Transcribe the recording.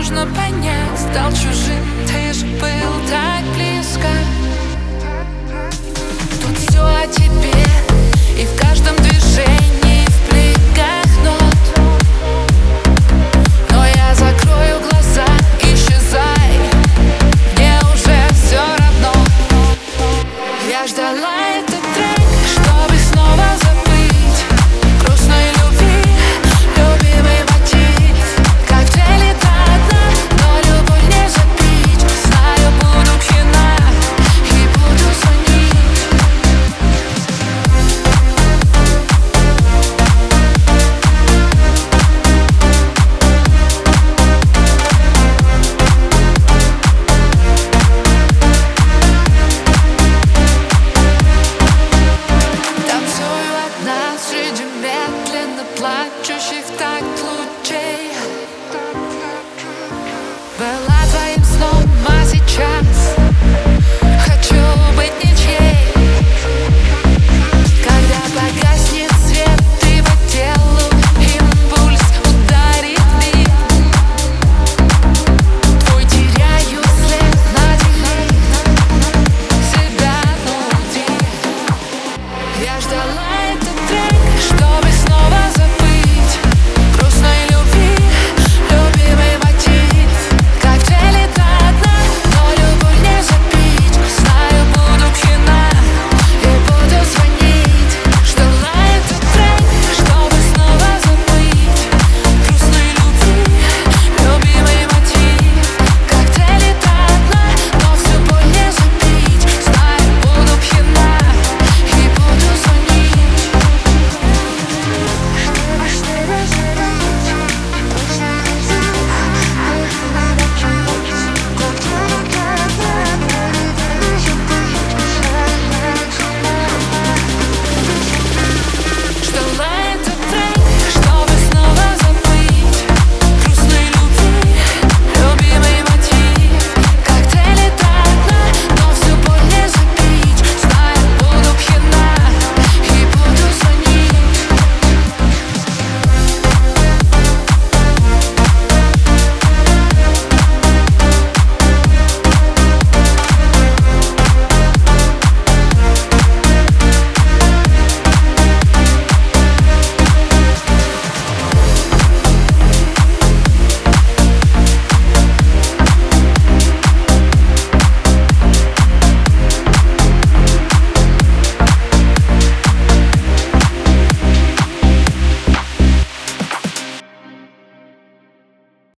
невозможно понять Стал чужим, ты же был shift I